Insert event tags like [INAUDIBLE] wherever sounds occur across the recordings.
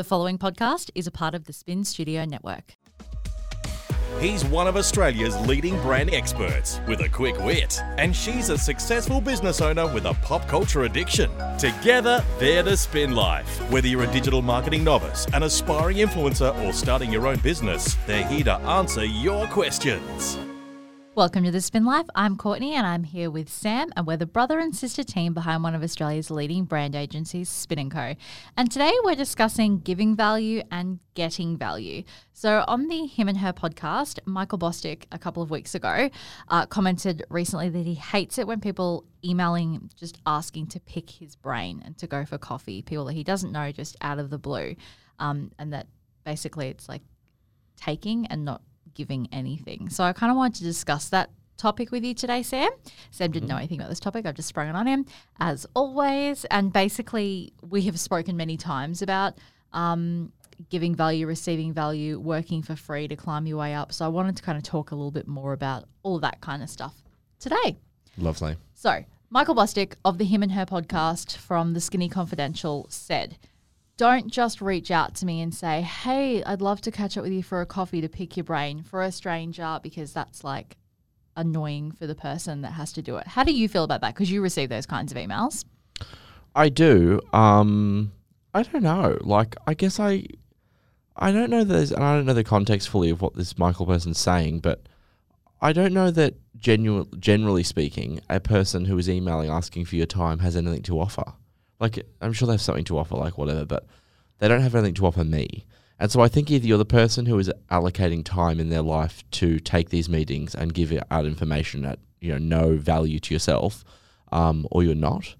The following podcast is a part of the Spin Studio Network. He's one of Australia's leading brand experts with a quick wit, and she's a successful business owner with a pop culture addiction. Together, they're the Spin Life. Whether you're a digital marketing novice, an aspiring influencer, or starting your own business, they're here to answer your questions. Welcome to the Spin Life. I'm Courtney and I'm here with Sam, and we're the brother and sister team behind one of Australia's leading brand agencies, Spin & Co. And today we're discussing giving value and getting value. So on the Him and Her podcast, Michael Bosstick a couple of weeks ago uh, commented recently that he hates it when people emailing just asking to pick his brain and to go for coffee, people that he doesn't know just out of the blue, um, and that basically it's like taking and not giving anything. So I kind of wanted to discuss that topic with you today, Sam. Sam didn't know anything about this topic. I've just sprung it on him, as always. And basically, we have spoken many times about um, giving value, receiving value, working for free to climb your way up. So I wanted to kind of talk a little bit more about all of that kind of stuff today. Lovely. So, Michael Bosstick of the Him and Her podcast from The Skinny Confidential said, don't just reach out to me and say, hey, I'd love to catch up with you for a coffee to pick your brain for a stranger because that's like annoying for the person that has to do it. How do you feel about that? Because you receive those kinds of emails. I do. Um, I don't know. Like, I guess I, I don't know this, and I don't know the context fully of what this Michael person's saying, but I don't know that genu- generally speaking, a person who is emailing asking for your time has anything to offer. Like, I'm sure they have something to offer, like whatever, but they don't have anything to offer me. And so I think either you're the person who is allocating time in their life to take these meetings and give out information at you know no value to yourself, um, or you're not.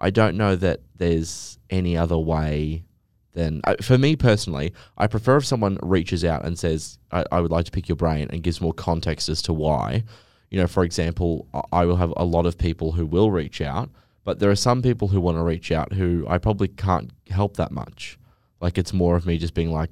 I don't know that there's any other way than uh, for me personally. I prefer if someone reaches out and says, I, "I would like to pick your brain" and gives more context as to why. You know, for example, I will have a lot of people who will reach out, but there are some people who want to reach out who I probably can't help that much. Like it's more of me just being like,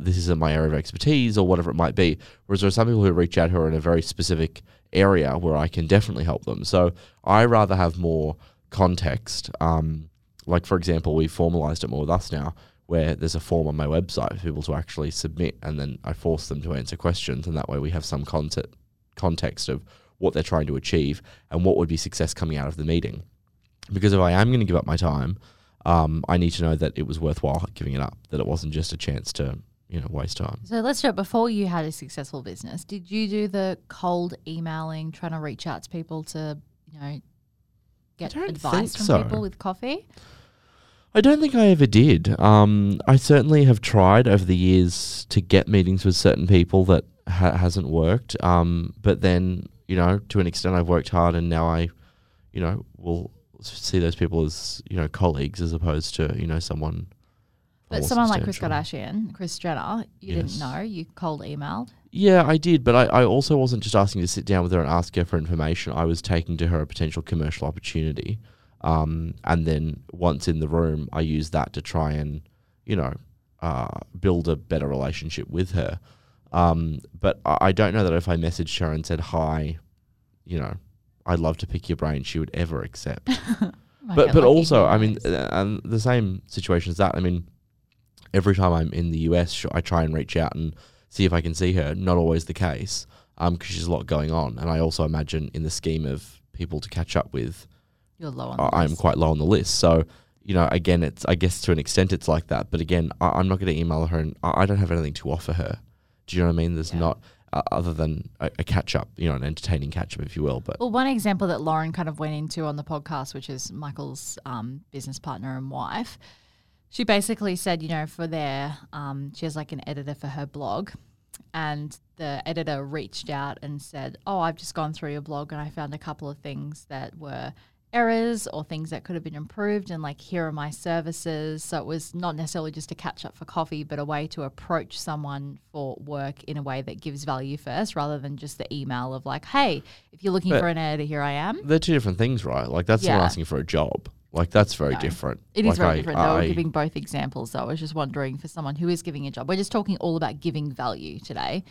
this isn't my area of expertise or whatever it might be. Whereas there are some people who reach out who are in a very specific area where I can definitely help them. So I rather have more context. Um, like for example, we formalized it more with us now, where there's a form on my website for people to actually submit, and then I force them to answer questions, and that way we have some context of what they're trying to achieve and what would be success coming out of the meeting. Because if I am going to give up my time, um, I need to know that it was worthwhile giving it up, that it wasn't just a chance to you know waste time. So let's do it. Before you had a successful business, did you do the cold emailing, trying to reach out to people to you know get advice from so. people with coffee? I don't think I ever did. Um, I certainly have tried over the years to get meetings with certain people that ha- hasn't worked. Um, but then, you know, to an extent, I've worked hard, and now I, you know, will see those people as you know colleagues as opposed to you know someone. But someone like Kris. Kardashian, Kris Jenner, you Yes. didn't know. You cold emailed. Yeah, I did, but I, I also wasn't just asking to sit down with her and ask her for information. I was taking to her a potential commercial opportunity. Um, and then once in the room, I used that to try and, you know, uh, build a better relationship with her. Um, but I, I don't know that if I messaged her and said, hi, you know, I'd love to pick your brain, she would ever accept. [LAUGHS] But but also, I mean, uh, and the same situation as that. I mean, every time I'm in the US, sh- I try and reach out and see if I can see her. Not always the case, um, because she's a lot going on, and I also imagine in the scheme of people to catch up with, you're low on. I- list. quite low on the list. So. You know, again, it's I guess to an extent it's like that, but again, I, I'm not going to email her, and I, I don't have anything to offer her. Do you know what I mean? There's Yeah. not uh, other than a, a catch up, you know, an entertaining catch up, if you will. But Well, one example that Lauren kind of went into on the podcast, which is Michael's um, business partner and wife, she basically said, you know, for their, um, she has like an editor for her blog, and the editor reached out and said, "Oh, I've just gone through your blog and I found a couple of things that were." Errors or things that could have been improved and like here are my services so it was not necessarily just a catch up for coffee but a way to approach someone for work in a way that gives value first rather than just the email of like hey if you're looking But- for an editor here i am they're two different things, right? Like that's Yeah. not asking for a job. Like that's very No. different. It is Like, very I- different. They were I- giving both examples, so I was just wondering for someone who is giving a job. We're just talking all about giving value today.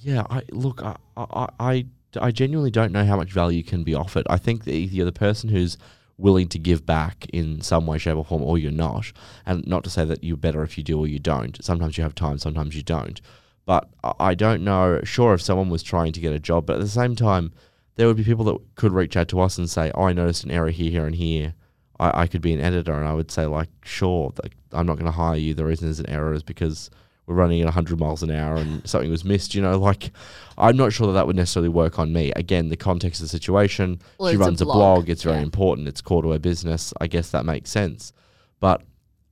Yeah, I look, I, I, I, I genuinely don't know how much value can be offered. I think that you're the person who's willing to give back in some way, shape, or form, or you're not. And not to say that you're better if you do or you don't. Sometimes you have time, sometimes you don't. But I- don't know. Sure, if someone was trying to get a job, but at the same time, there would be people that could reach out to us and say, "Oh, I noticed an error here, here, and here. I, I could be an editor," and I would say, like, "Sure, I'm not going to hire you. The reason there's an error is because we're running at 100 miles an hour and something was missed." You know, like, I'm not sure that that would necessarily work on me. Again, the context of the situation. Well, she runs a blog, blog. It's very yeah. important. It's core to her business. I guess that makes sense, but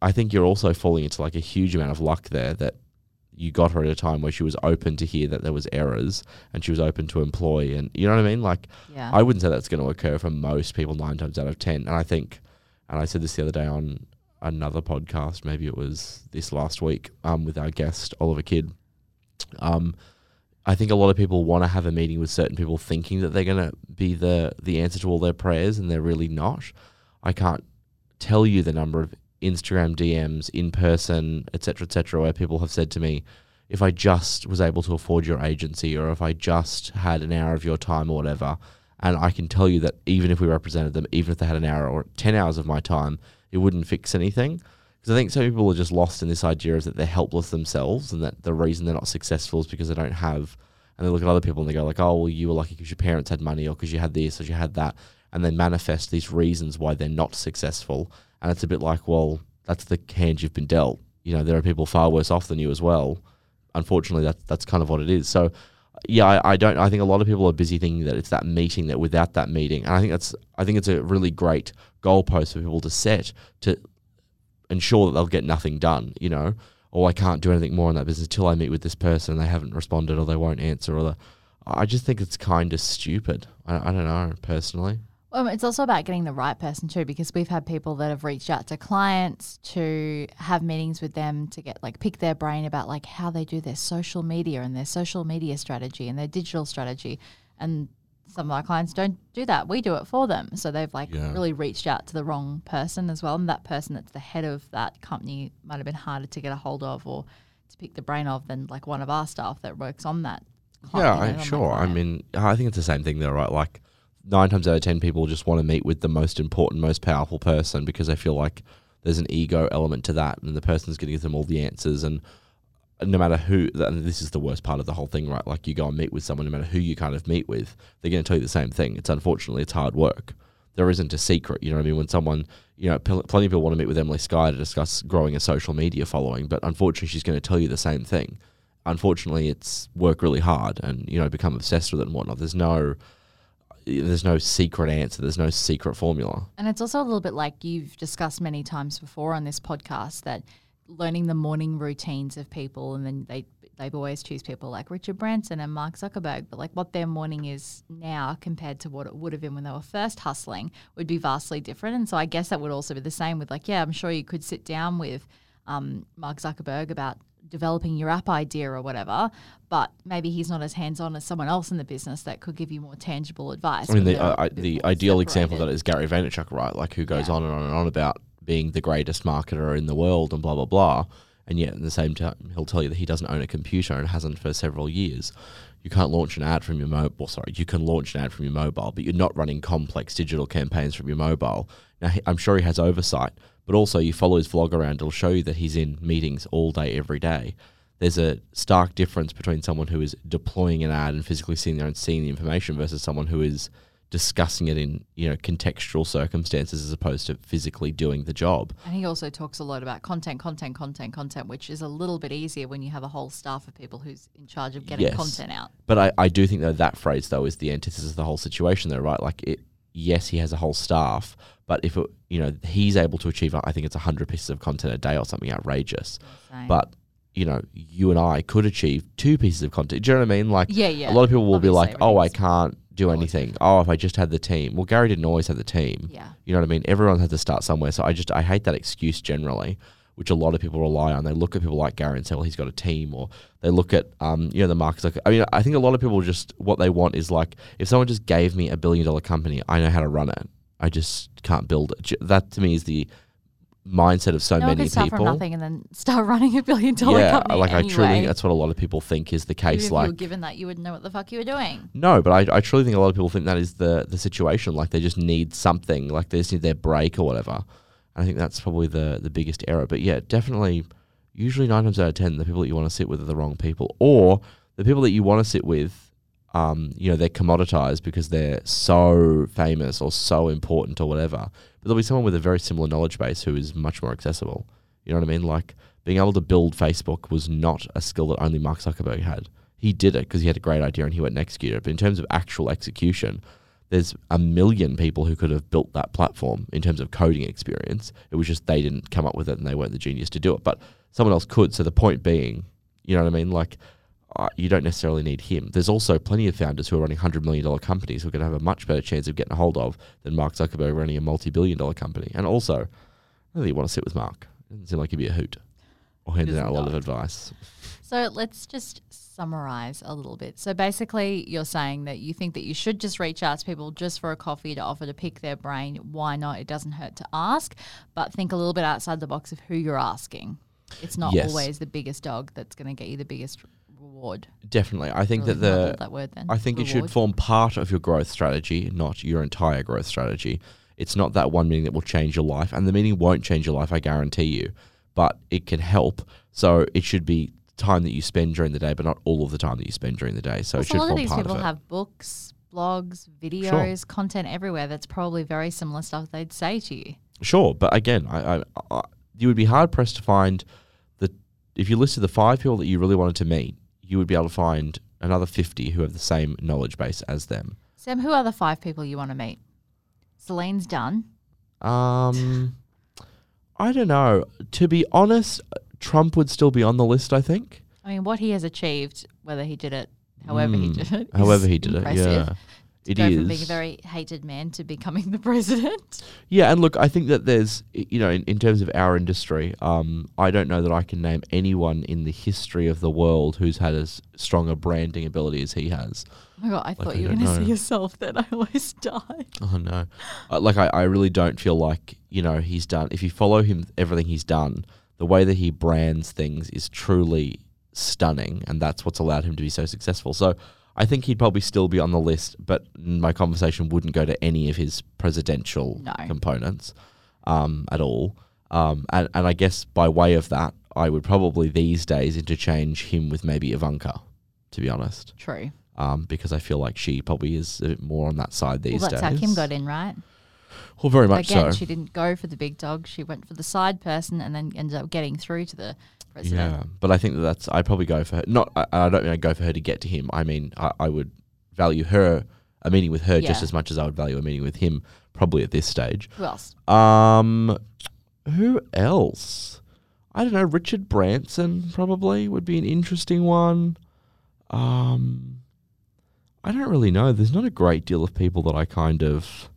I think you're also falling into like a huge amount of luck there that you got her at a time where she was open to hear that there was errors and she was open to employ and you know what I mean like Yeah. I wouldn't say that's going to occur for most people nine times out of ten and I think and I said this the other day on another podcast maybe it was this last week um, with our guest Oliver Kidd um, I think a lot of people want to have a meeting with certain people thinking that they're going to be the the answer to all their prayers and they're really not I can't tell you the number of Instagram DMs in person, etc., etc., where people have said to me, if I just was able to afford your agency or if I just had an hour of your time or whatever, and I can tell you that even if we represented them, even if they had an hour or 10 hours of my time, it wouldn't fix anything. Because I think some people are just lost in this idea of that they're helpless themselves and that the reason they're not successful is because they don't have. And they look at other people and they go like, oh, well, you were lucky because your parents had money or because you had this or you had that. And they manifest these reasons why they're not successful. And it's a bit like, well, that's the hand you've been dealt. You know, there are people far worse off than you as well. Unfortunately, that's that's kind of what it is. So, yeah, I, I don't. I think a lot of people are busy thinking that it's that meeting that without that meeting, and I think that's. I think it's a really great goalpost for people to set to ensure that they'll get nothing done. You know, or I can't do anything more in that business until I meet with this person and they haven't responded or they won't answer or the. I just think it's kind of stupid. I, I don't know personally. Um, it's also about getting the right person too, because we've had people that have reached out to clients to have meetings with them to get like pick their brain about like how they do their social media and their social media strategy and their digital strategy. And some of our clients don't do that. We do it for them. So they've like Yeah. really reached out to the wrong person as well. And that person that's the head of that company might have been harder to get a hold of or to pick the brain of than like one of our staff that works on that. client, Yeah, you know, I'm sure. I mean, I think it's the same thing though, right? Like nine times out of ten, people just want to meet with the most important, most powerful person because they feel like there's an ego element to that, and the person's going to give them all the answers. And no matter who, and this is the worst part of the whole thing, right? Like you go and meet with someone, no matter who you kind of meet with, they're going to tell you the same thing. It's unfortunately it's hard work. There isn't a secret, you know what I mean? When someone, you know, pl- plenty of people want to meet with Emily Skye to discuss growing a social media following, but unfortunately, she's going to tell you the same thing unfortunately it's work really hard and you know become obsessed with it and whatnot there's no there's no secret answer there's no secret formula And it's also a little bit like you've discussed many times before on this podcast that learning the morning routines of people, and then they they always choose people like Richard Branson and Mark Zuckerberg, but like what their morning is now compared to what it would have been when they were first hustling would be vastly different. And so I guess that would also be the same with like, yeah, I'm sure you could sit down with um, Mark Zuckerberg about developing your app idea or whatever, but maybe he's not as hands on as someone else in the business that could give you more tangible advice. i mean the uh, I, the ideal example of that is gary vaynerchuk right like who goes Yeah. on and on and on about being the greatest marketer in the world and blah blah blah. And yet at the same time he'll tell you that he doesn't own a computer and hasn't for several years. You can't launch an ad from your mobile sorry you can launch an ad from your mobile but you're not running complex digital campaigns from your mobile. Now i'm sure he has oversight but also you follow his vlog around it'll show you that he's in meetings all day every day. There's a stark difference between someone who is deploying an ad and physically sitting there and seeing the information versus someone who is discussing it in you know contextual circumstances as opposed to physically doing the job And he also talks a lot about content, content, content, content, which is a little bit easier when you have a whole staff of people who's in charge of getting Yes. content out. But I, I do think though that phrase though is the antithesis of the whole situation though, right? Like it yes, he has a whole staff, but if it you know, he's able to achieve I think it's hundred pieces of content a day or something outrageous. But you know, you and I could achieve two pieces of content. Do you know what I mean? Like Yeah, yeah. a lot of people will be like, Oh, I can't do anything. Oh, if I just had the team. Well, Gary didn't always have the team. yeah. You know what I mean? Everyone has to start somewhere. So I just I hate that excuse generally, which a lot of people rely on. They look at people like Gary and say, "Well, he's got a team," or they look at um you know the markets. Like I mean, I think a lot of people just what they want is like if someone just gave me a billion dollar company, I know how to run it. I just can't build it. That to me is the mindset of so no many start people. from nothing and then start [LAUGHS] running a billion dollar yeah, company. like I truly think that's what a lot of people think is the case. Like were given that, you wouldn't know what the fuck you were doing. No, but I, I truly think a lot of people think that is the the situation. Like they just need something, like they just need their break or whatever. And I think that's probably the the biggest error. But yeah, definitely, usually nine times out of ten, the people that you want to sit with are the wrong people, or the people that you want to sit with. Um, you know, they're commoditized because they're so famous or so important or whatever. But there'll be someone with a very similar knowledge base who is much more accessible. You know what I mean? Like being able to build Facebook was not a skill that only Mark Zuckerberg had he did it because he had a great idea and he went and executed it. But in terms of actual execution, there's a million people who could have built that platform in terms of coding experience. It was just they didn't come up with it and they weren't the genius to do it. But someone else could. So the point being, you know what I mean? Like, uh, you don't necessarily need him. There's also plenty of founders who are running $100 million companies who are going to have a much better chance of getting a hold of than Mark Zuckerberg running a multi billion dollar company. And also, I don't really want to sit with Mark. It doesn't seem like he'd be a hoot or handing out a lot of advice. So let's just summarize a little bit. So basically, you're saying that you think that you should just reach out to people just for a coffee to offer to pick their brain. Why not? It doesn't hurt to ask, but think a little bit outside the box of who you're asking. It's not Yes. always the biggest dog that's going to get you the biggest reward. Definitely. I think that the that word then. I think it should Reward. form part of your growth strategy, not your entire growth strategy. It's not that one meeting that will change your life, and the meeting won't change your life, I guarantee you, but it can help. So it should be time that you spend during the day, but not all of the time that you spend during the day. So it should a lot form of these part people of it. have books, blogs, videos, content everywhere. That's probably very similar stuff they'd say to you. Sure, but again, I, I, I, you would be hard pressed to find the if you listed the five people that you really wanted to meet, you would be able to find another fifty who have the same knowledge base as them. Sam, who are the five people you want to meet? Celine's done. Um, I don't know. To be honest, Trump would still be on the list. I think. I mean, what he has achieved, whether he did it, however he Mm, did it, However, he did impressive. it. Yeah, it go is. from being a very hated man to becoming the [LAUGHS] president. Yeah, and look, I think that there's, you know, in, in terms of our industry, um, I don't know that I can name anyone in the history of the world who's had as strong a branding ability as he has. Oh my god, I thought I you were going to see yourself then. I almost [LAUGHS] died. Oh no, uh, like I, I really don't feel like you know he's done. If you follow him, everything he's done, the way that he brands things is truly stunning, and that's what's allowed him to be so successful. So I think he'd probably still be on the list, but my conversation wouldn't go to any of his presidential No. components um, at all. Um, and, and I guess by way of that, I would probably these days interchange him with maybe Ivanka, to be honest, True. um, because I feel like she probably is a bit more on that side these Well, that's days. how Kim got in, right? Well, very much Again, so. she didn't go for the big dog. She went for the side person and then ended up getting through to the president. Yeah, but I think that that's I'd probably go for her. Not I, I don't mean I'd go for her to get to him. I mean I, I would value her a meeting with her just as much as I would value a meeting with him. Probably at this stage. Who else? Um, who else? I don't know. Richard Branson probably would be an interesting one. Um, I don't really know. There's not a great deal of people that I kind of,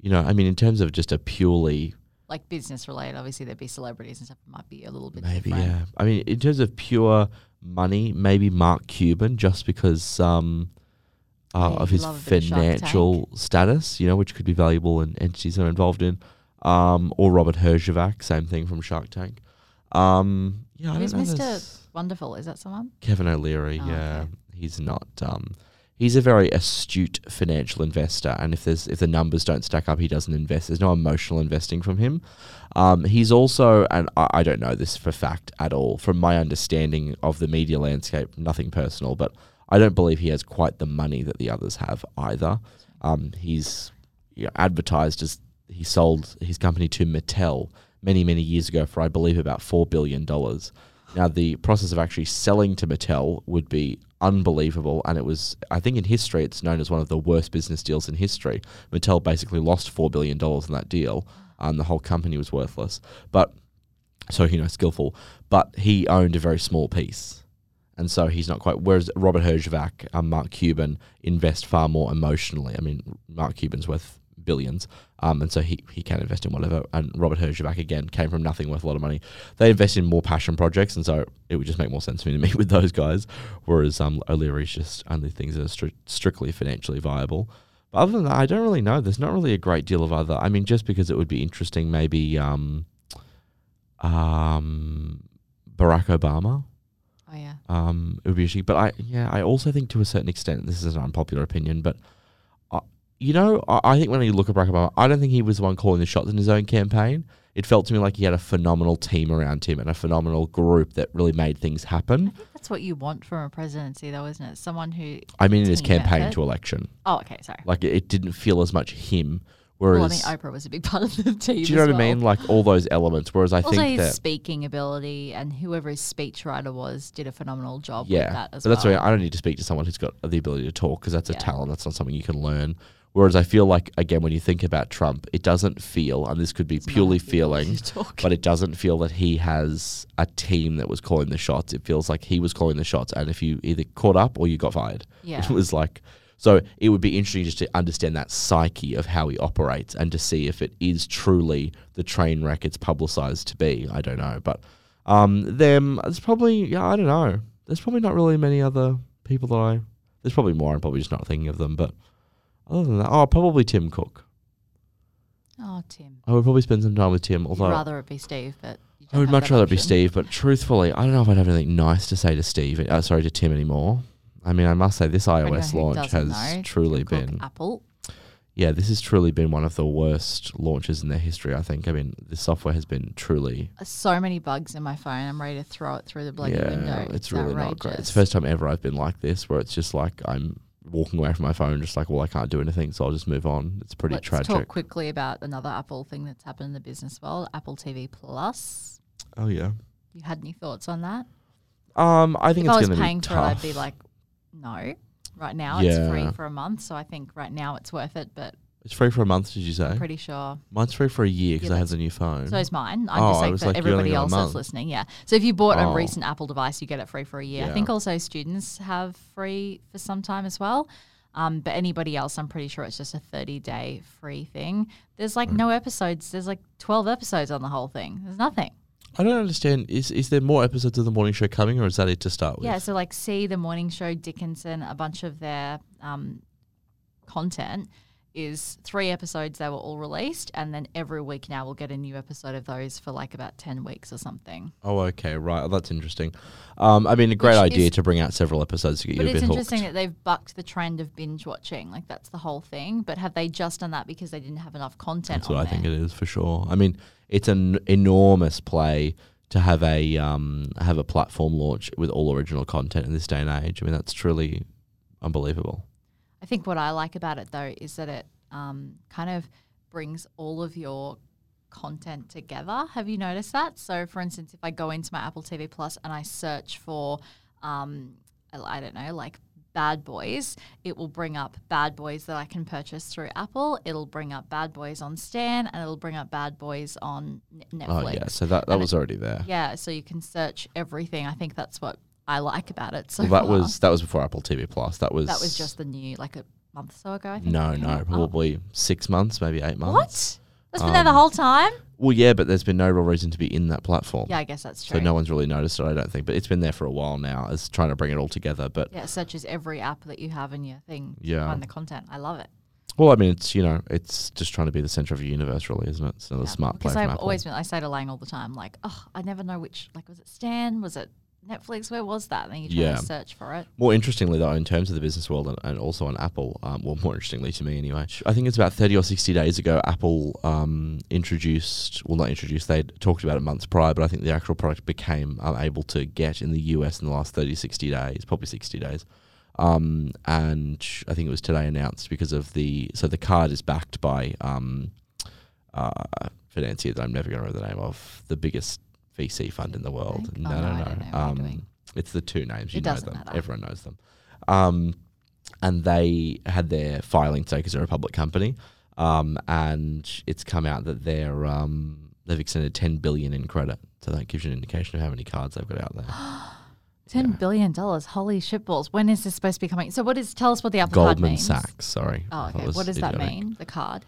you know. I mean, in terms of just a purely Like business related. Obviously, there'd be celebrities and stuff. It might be a little bit Maybe, different. yeah. I mean, in terms of pure money, maybe Mark Cuban, just because um, uh, Yeah, of his bit of financial status, you know, which could be valuable in entities that are involved in. Um, or Robert Herjavec, same thing from Shark Tank. Um, yeah, Who's. Mr. Wonderful? Is that someone? Kevin O'Leary, Oh, yeah, okay. he's not. Um, he's a very astute financial investor, and if there's if the numbers don't stack up, he doesn't invest. There's no emotional investing from him. Um, he's also, and I, I don't know this for fact at all, from my understanding of the media landscape, nothing personal, but I don't believe he has quite the money that the others have either. Um, he's you know, advertised as he sold his company to Mattel many, many years ago for, I believe, about $4 billion. Now, the process of actually selling to Mattel would be unbelievable. And it was, I think in history, it's known as one of the worst business deals in history. Mattel basically lost $4 billion in that deal, and the whole company was worthless. But, so, you know, skillful. But he owned a very small piece. And so he's not quite. Whereas Robert Herjavec and Mark Cuban invest far more emotionally. I mean, Mark Cuban's worth billions, um, and so he, he can invest in whatever. And Robert Herjavec again came from nothing, worth a lot of money. They invest in more passion projects, and so it would just make more sense for me to [LAUGHS] meet with those guys. Whereas um, O'Leary's just only things that are stri- strictly financially viable. But other than that, I don't really know. There's not really a great deal of other. I mean, just because it would be interesting, maybe. Um, um, Barack Obama. Oh yeah. Um, it would be interesting. But I, yeah, I also think to a certain extent, this is an unpopular opinion, but you know, I, I think when you look at Barack Obama, I don't think he was the one calling the shots in his own campaign. It felt to me like he had a phenomenal team around him and a phenomenal group that really made things happen. I think that's what you want from a presidency, though, isn't it? Someone who. I mean, in his campaign effort. to election, Oh, okay, sorry. like it, it didn't feel as much him. Whereas, well, I mean, Oprah was a big [LAUGHS] part of the team. do you know what I mean? Like all those elements. Whereas I Also, think his that speaking ability and whoever his speechwriter was did a phenomenal job yeah, with that as but that's well. why I don't need to speak to someone who's got the ability to talk because that's a talent. That's not something you can learn. Whereas I feel like again, when you think about Trump, it doesn't feel, and this could be It's purely feeling, but it doesn't feel that he has a team that was calling the shots. It feels like he was calling the shots, and if you either caught up or you got fired, [LAUGHS] Yeah. it was like. So it would be interesting just to understand that psyche of how he operates and to see if it is truly the train wreck it's publicized to be. I don't know, but um, them it's probably yeah I don't know. There's probably not really many other people that I. There's probably more. I'm probably just not thinking of them, but other than that, oh, probably Tim Cook. oh, Tim. I would probably spend some time with Tim. Although rather it be Steve, but I would much rather it be. Steve, but truthfully, I don't know if I'd have anything nice to say to Steve. Uh, sorry, to Tim anymore. I mean, I must say this iOS launch has know, truly Tim Cook, been Apple. yeah, this has truly been one of the worst launches in their history. I think. I mean, the software has been truly Uh, So many bugs in my phone. I'm ready to throw it through the bloody yeah, window. it's really not great. It's the first time ever I've been like this, where it's just like I'm walking away from my phone, just like, well, I can't do anything, so I'll just move on. It's pretty Let's tragic. talk quickly about another Apple thing that's happened in the business world. Apple TV Plus. Oh yeah. You had any thoughts on that? Um, I think if I was paying for it, I'd be like, no. Right now, it's free for a month, so I think right now it's worth it. But it's free for a month. Did you say? I'm pretty sure. Mine's free for a year because Yeah, I have the new phone. So is mine. I'm Oh, just saying for like, everybody else that's listening. Yeah. So if you bought Oh. a recent Apple device, you get it free for a year. I think also students have free for some time as well. Um, but anybody else, I'm pretty sure it's just a 30 day free thing. There's like no episodes. There's like 12 episodes on the whole thing. There's nothing. I don't understand. Is is there more episodes of the morning show coming, or is that it to start with? Yeah, so like see the morning show, Dickinson, a bunch of their um, content is three episodes. They were all released, and then every week now we'll get a new episode of those for like about ten weeks or something. Oh, okay, right. Oh, that's interesting. Um, I mean, a great Which idea is- to bring out several episodes to get But you a it's bit interesting hooked. that they've bucked the trend of binge watching. Like that's the whole thing. But have they just done that because they didn't have enough content? That's what on I think it is for sure. I mean, it's an enormous play to have a um, have a platform launch with all original content in this day and age. I mean, that's truly unbelievable. I think what I like about it though is that it um, kind of brings all of your content together. Have you noticed that? So, for instance, if I go into my Apple TV Plus and I search for, um, I don't know, like Bad Boys, it will bring up Bad Boys that I can purchase through Apple. It'll bring up Bad Boys on Stan, and it'll bring up Bad Boys on Netflix. Oh yeah, so that that And was already there. Yeah, so you can search everything. I think that's what I like about it. So Well, that far. was that was before Apple TV Plus. That was that was just the new like a month or so ago. I think. no, no. Oh. probably six months, maybe eight months. What? That's been there the Um, whole time. Well, yeah, but there's been no real reason to be in that platform. Yeah, I guess that's true. So no one's really noticed it, I don't think. But it's been there for a while now, as trying to bring it all together. But yeah, such as every app that you have in your thing Yeah. find the content. I love it. well, I mean, it's you know, it's just trying to be the center of your universe, really, isn't it? It's another Yeah. smart play Because I've always been. I say to Lang all the time, like, oh, I never know which. Like, was it Stan? Was it Netflix? Where was that? And then you try Yeah. to search for it. More interestingly, though, in terms of the business world and, and also on Apple, um, well, more interestingly to me anyway, I think it's about 30 or 60 days ago, Apple um, introduced, well, not introduced, they'd talked about it months prior, but I think the actual product became um, able to get in the US in the last 30, 60 days, probably 60 days. Um, and I think it was today announced because of the, so the card is backed by um, uh, financier that I'm never going to remember the name of, the biggest VC fund in the world. No, Oh, no, no, no. don't know what you're Um, it's the two names. You It know them. matter. Everyone knows them. Um, and they had their filing today because they're a public company. Um, and it's come out that they're um, they've extended 10 billion in credit. So that gives you an indication of how many cards they've got out there. [GASPS] Ten billion dollars. Holy shitballs. When is this supposed to be coming? So, what is? Tell us what the Apple Card Goldman. Sachs, sorry. Oh, okay. What does that mean? The card.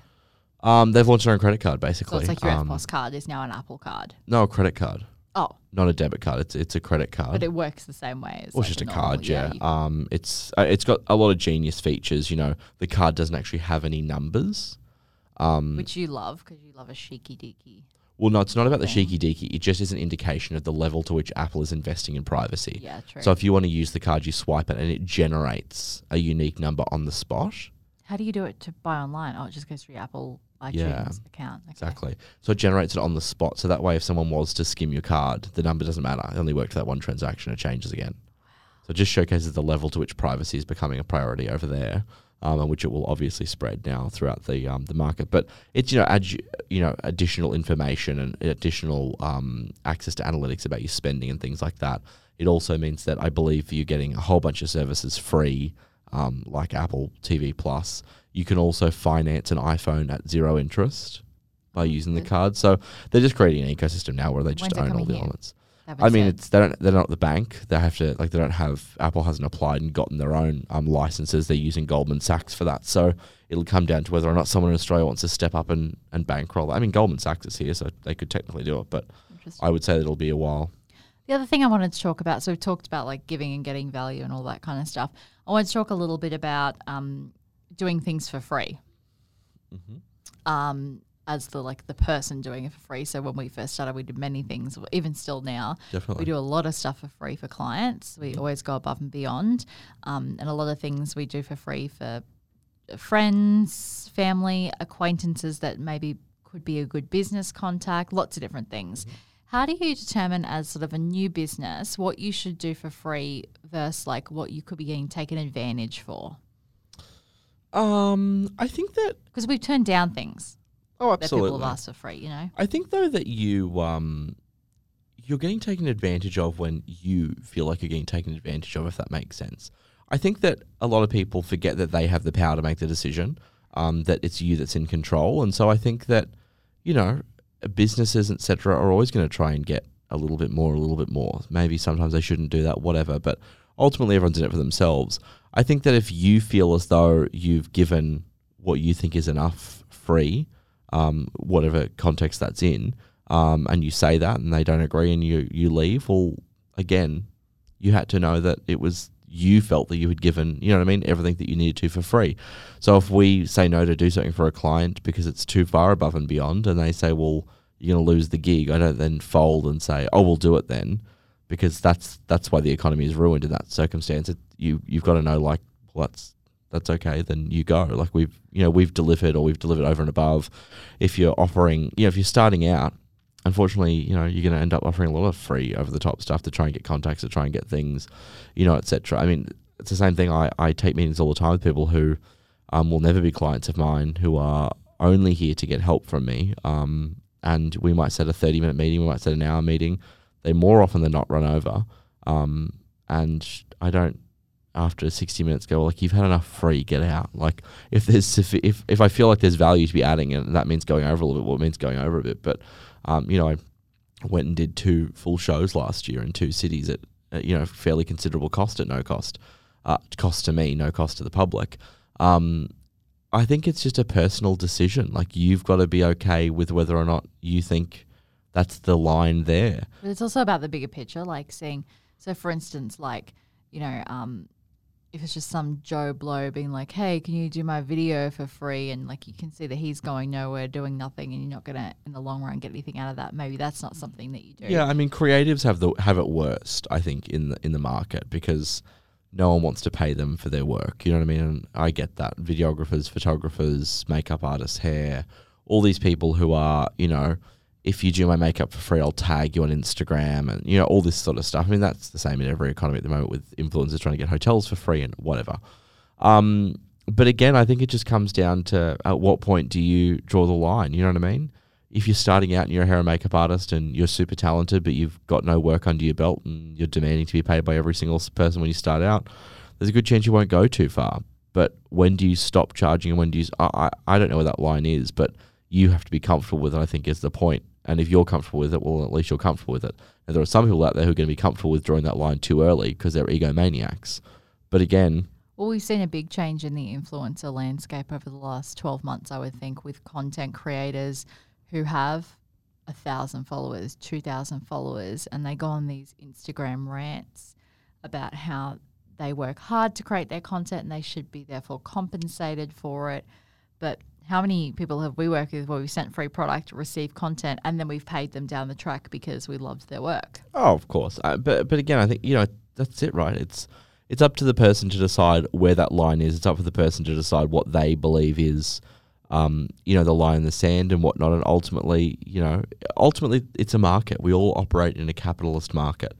Um, they've launched their own credit card, basically. So it's like your um, EFTPOS card is now an Apple card. No, a credit card, Oh, not a debit card. It's it's a credit card. but it works the same way as. Well, like it's just a normal- card, yeah. you- Um, it's uh, it's got a lot of genius features. You know, the card doesn't actually have any numbers. Um, which you love because you love a cheeky deaky. Well, no, it's not about the thing. cheeky deaky. It just is an indication of the level to which Apple is investing in privacy. Yeah, true. So if you want to use the card, you swipe it and it generates a unique number on the spot. How do you do it to buy online? Oh, it just goes through Apple Yeah, account. Okay. Exactly. So it generates it on the spot. So that way, if someone was to skim your card, the number doesn't matter. It only worked for that one transaction. It changes again. So it just showcases the level to which privacy is becoming a priority over there, um, and which it will obviously spread now throughout the um, the market. But it's you know add, you know additional information and additional um, access to analytics about your spending and things like that. It also means that I believe you're getting a whole bunch of services free, um, like Apple TV Plus. You can also finance an iPhone at zero interest by using the card. So they're just creating an ecosystem now where they just When's own all the here? elements. I mean, it. it's they don't they're not the bank. They have to like they don't have Apple hasn't applied and gotten their own um, licenses. They're using Goldman Sachs for that. So it'll come down to whether or not someone in Australia wants to step up and and bankroll. I mean, Goldman Sachs is here, so they could technically do it, but I would say that it'll be a while. The other thing I wanted to talk about, so we've talked about like giving and getting value and all that kind of stuff. I wanted to talk a little bit about um, doing things for free. Um, as the like the person doing it for free. So when we first started, we did many things. Even still now, Definitely. we do a lot of stuff for free for clients. We always go above and beyond, um, and a lot of things we do for free for friends, family, acquaintances that maybe could be a good business contact. Lots of different things. How do you determine as sort of a new business what you should do for free versus like what you could be getting taken advantage for? Um, I think that Because we've turned down things oh, absolutely. that people have asked for free. You know, I think though that you um you're getting taken advantage of when you feel like you're getting taken advantage of, if that makes sense. I think that a lot of people forget that they have the power to make the decision, um, that it's you that's in control, and so I think that you know businesses etc are always going to try and get a little bit more, a little bit more. Maybe sometimes they shouldn't do that, whatever. But ultimately, everyone's in it for themselves. I think that if you feel as though you've given what you think is enough free, um, whatever context that's in, um, and you say that and they don't agree and you, you leave, well, again, you had to know that it was you felt that you had given, you know what I mean, everything that you needed to for free. So if we say no to do something for a client because it's too far above and beyond, and they say, well, you're going to lose the gig, I don't then fold and say, oh, we'll do it then, because that's that's why the economy is ruined in that circumstance. It, you you've got to know like, well, that's that's okay. Then you go. Like we've you know we've delivered or we've delivered over and above. If you're offering, you know, if you're starting out, unfortunately, you know, you're going to end up offering a lot of free over the top stuff to try and get contacts, to try and get things, you know, etc. I mean, it's the same thing. I, I take meetings all the time with people who um, will never be clients of mine, who are only here to get help from me. Um, and we might set a 30 minute meeting, we might set an hour meeting. They more often than not run over. Um, and I don't after 60 minutes go, like you've had enough free, get out. Like if there's if if I feel like there's value to be adding, and that means going over a little bit, well, it means going over a bit. But um, you know, I went and did two full shows last year in two cities at, at you know fairly considerable cost at no cost, uh, cost to me, no cost to the public. Um, I think it's just a personal decision. Like you've got to be okay with whether or not you think that's the line there. But it's also about the bigger picture, like seeing. So, for instance, like you know, um, if it's just some Joe Blow being like, "Hey, can you do my video for free?" and like you can see that he's going nowhere, doing nothing, and you're not gonna, in the long run, get anything out of that. Maybe that's not something that you do. Yeah, I mean, creatives have the have it worst, I think, in the in the market because no one wants to pay them for their work. You know what I mean? And I get that. Videographers, photographers, makeup artists, hair, all these people who are, you know, if you do my makeup for free, I'll tag you on Instagram and you know all this sort of stuff. I mean, that's the same in every economy at the moment with influencers trying to get hotels for free and whatever. Um, but again, I think it just comes down to at what point do you draw the line? You know what I mean? if you're starting out and you're a hair and makeup artist and you're super talented, but you've got no work under your belt and you're demanding to be paid by every single person when you start out, there's a good chance you won't go too far. But when do you stop charging and when do you? I I don't know where that line is, but you have to be comfortable with it, I think, is the point. And if you're comfortable with it, well, at least you're comfortable with it. And there are some people out there who are going to be comfortable with drawing that line too early because they're egomaniacs. But again, Well, we've seen a big change in the influencer landscape over the last 12 months, I would think, with content creators who have a thousand followers, 2,000 followers, and they go on these Instagram rants about how they work hard to create their content and they should be therefore compensated for it. But how many people have we worked with where we've sent free product, received content, and then we've paid them down the track because we loved their work? Oh, of course. Uh, but but again, I think you know that's it, right? It's it's up to the person to decide where that line is. It's up for the person to decide what they believe is, um, you know, the line in the sand and whatnot. And ultimately, you know, ultimately, it's a market. We all operate in a capitalist market.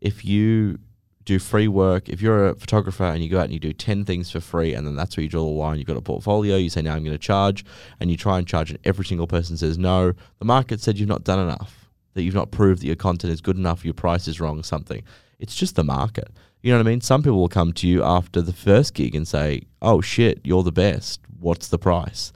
If you do free work, if you're a photographer and you go out and you do 10 things for free, and then that's where you draw the line, you've got a portfolio, you say, now I'm going to charge, and you try and charge, and every single person says no, the market said you've not done enough, that you've not proved that your content is good enough, your price is wrong, something. It's just the market. You know what I mean? Some people will come to you after the first gig and say, oh shit, you're the best. What's the price?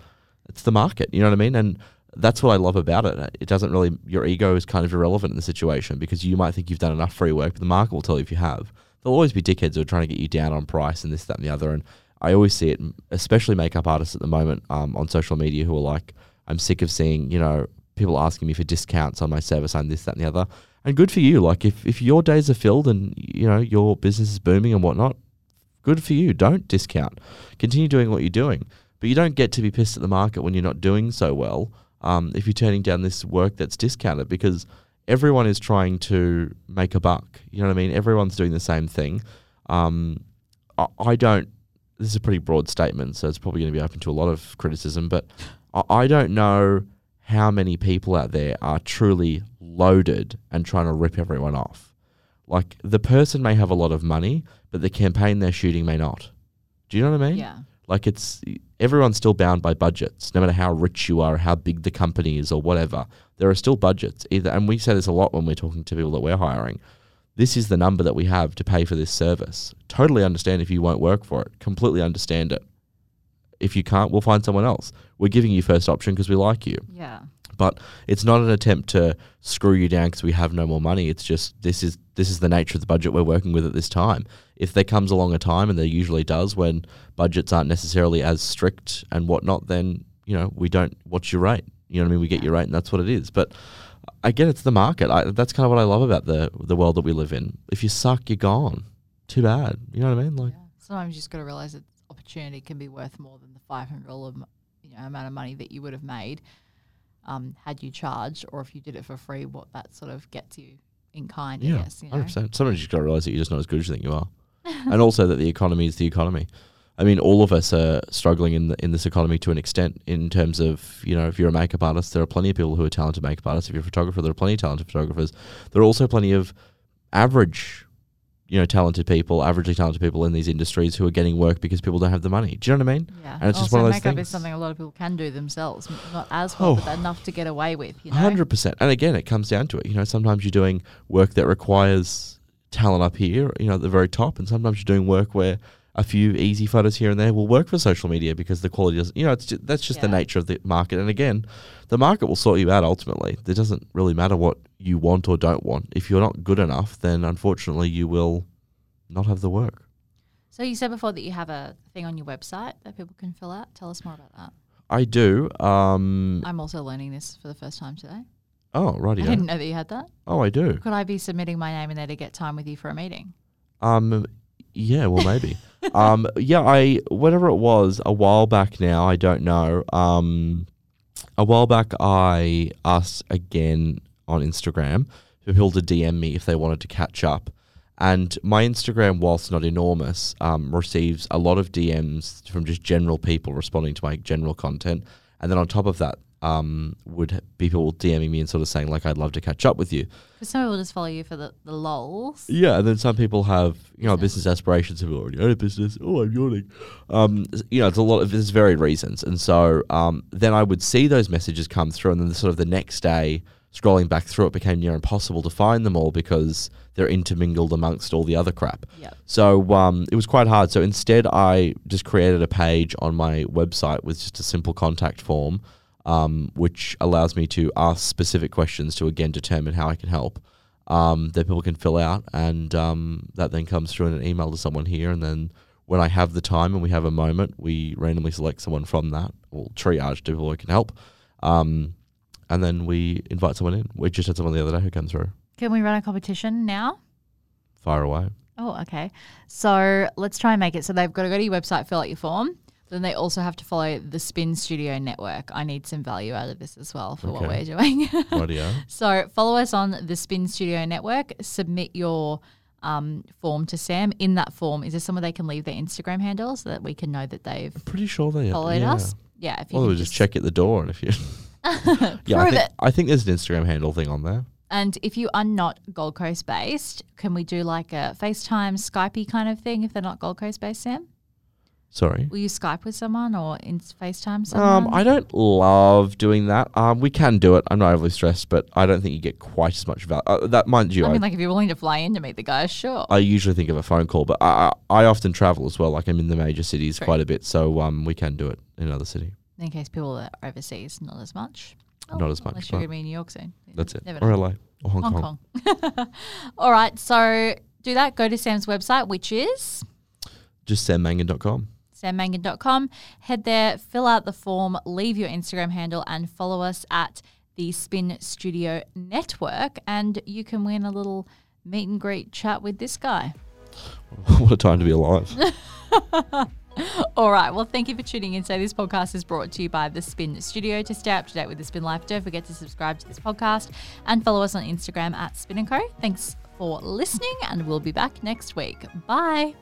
It's the market. You know what I mean? And that's what I love about it. It doesn't really, your ego is kind of irrelevant in the situation because you might think you've done enough free work, but the market will tell you if you have. There'll always be dickheads who are trying to get you down on price and this, that, and the other. And I always see it, especially makeup artists at the moment um, on social media who are like, I'm sick of seeing, you know, people asking me for discounts on my service and this, that, and the other. And good for you. Like if, if your days are filled and, you know, your business is booming and whatnot, good for you. Don't discount. Continue doing what you're doing. But you don't get to be pissed at the market when you're not doing so well um, if you're turning down this work that's discounted because everyone is trying to make a buck. You know what I mean? Everyone's doing the same thing. Um, I, I don't. This is a pretty broad statement, so it's probably going to be open to a lot of criticism. But I, I don't know how many people out there are truly loaded and trying to rip everyone off. Like the person may have a lot of money, but the campaign they're shooting may not. Do you know what I mean? Yeah. Like it's everyone's still bound by budgets, no matter how rich you are, how big the company is, or whatever. There are still budgets. Either, and we say this a lot when we're talking to people that we're hiring. This is the number that we have to pay for this service. Totally understand if you won't work for it. Completely understand it. If you can't, we'll find someone else. We're giving you first option because we like you. Yeah. But it's not an attempt to screw you down because we have no more money. It's just this is this is the nature of the budget we're working with at this time. If there comes along a time, and there usually does, when budgets aren't necessarily as strict and whatnot, then you know we don't. What's your rate? You know what I mean? We get your rate, and that's what it is. But again, it's the market. I, that's kind of what I love about the the world that we live in. If you suck, you're gone. Too bad. You know what I mean? Like, yeah. Sometimes you just got to realize that opportunity can be worth more than the five hundred dollar you know, amount of money that you would have made um, had you charged, or if you did it for free, what that sort of gets you in kind. I yeah, guess, you know? hundred percent. Sometimes you just got to realize that you're just not as good as you think you are, [LAUGHS] and also that the economy is the economy. I mean, all of us are struggling in the, in this economy to an extent. In terms of, you know, if you're a makeup artist, there are plenty of people who are talented makeup artists. If you're a photographer, there are plenty of talented photographers. There are also plenty of average, you know, talented people, averagely talented people in these industries who are getting work because people don't have the money. Do you know what I mean? Yeah. And it's just also, one of those makeup things. is something a lot of people can do themselves, not as well, Oh. but enough to get away with. You know. Hundred percent. And again, it comes down to it. You know, sometimes you're doing work that requires talent up here, you know, at the very top, and sometimes you're doing work where a few easy photos here and there will work for social media because the quality doesn't. You know, it's just, that's just the nature of the market. And again, the market will sort you out ultimately. It doesn't really matter what you want or don't want. If you're not good enough, then unfortunately you will not have the work. So you said before that you have a thing on your website that people can fill out. Tell us more about that. I do. Um, I'm also learning this for the first time today. oh, I didn't know that you had that. Oh, I do. Could I be submitting my name in there to get time with you for a meeting? Um, yeah, well, maybe. [LAUGHS] um, yeah, I whatever it was a while back now. I don't know. Um, a while back, I asked again on Instagram for people to DM me if they wanted to catch up. And my Instagram, whilst not enormous, um, receives a lot of DMs from just general people responding to my general content. And then on top of that, um, would people DMing me and sort of saying like, "I'd love to catch up with you." Because some people just follow you for the, the lols. Yeah, and then some people have you know business aspirations. Have already own a business. Oh, I'm yawning. Um, you know, it's a lot of there's varied reasons, and so um, then I would see those messages come through, and then the, sort of the next day, scrolling back through it became near impossible to find them all because they're intermingled amongst all the other crap. Yep. So um, it was quite hard. So instead, I just created a page on my website with just a simple contact form, um, which allows me to ask specific questions to again determine how I can help. Um, that people can fill out, and um, that then comes through in an email to someone here. And then when I have the time and we have a moment, we randomly select someone from that, or triage to people who can help. Um, and then we invite someone in. We just had someone the other day who came through. Can we run a competition now? Fire away. Oh, okay. So let's try and make it. So they've got to go to your website, fill out your form. Then they also have to follow the Spin Studio Network. I need some value out of this as well for what we're doing. [LAUGHS] So follow us on the Spin Studio Network. Submit your um, form to Sam. In that form, is there somewhere they can leave their Instagram handle so that we can know that they've Pretty sure they followed yeah. us? Yeah. If you Well, can we just check at the door, and if you, [LAUGHS] yeah, I think, it. I think there's an Instagram handle thing on there. And if you are not Gold Coast based, can we do like a FaceTime, Skypey kind of thing if they're not Gold Coast based, Sam? Sorry. Will you Skype with someone or in FaceTime someone? Um, I don't love doing that. Um, we can do it. I'm not overly stressed, but I don't think you get quite as much value. Uh, that mind you, I I, mean, like if you're willing to fly in to meet the guys, sure. I usually think of a phone call, but I, I I often travel as well. Like I'm in the major cities True. quite a bit, so um, we can do it in another city. in case people are overseas, not as much. Not as much, Unless you're going to be in New York soon. That's it. Never Or. LA or Hong, Hong Kong. Kong. [LAUGHS] All right. So do that. Go to Sam's website, which is Just sammangan.com. sammangan.com. Head there, fill out the form, leave your Instagram handle, and follow us at the Spin Studio Network. And you can win a little meet and greet chat with this guy. [LAUGHS] what a time to be alive. [LAUGHS] All right. Well, thank you for tuning in. So, this podcast is brought to you by The Spin Studio. To stay up to date with The Spin Life, don't forget to subscribe to this podcast and follow us on Instagram at Spin & Co. Thanks for listening, and we'll be back next week. Bye.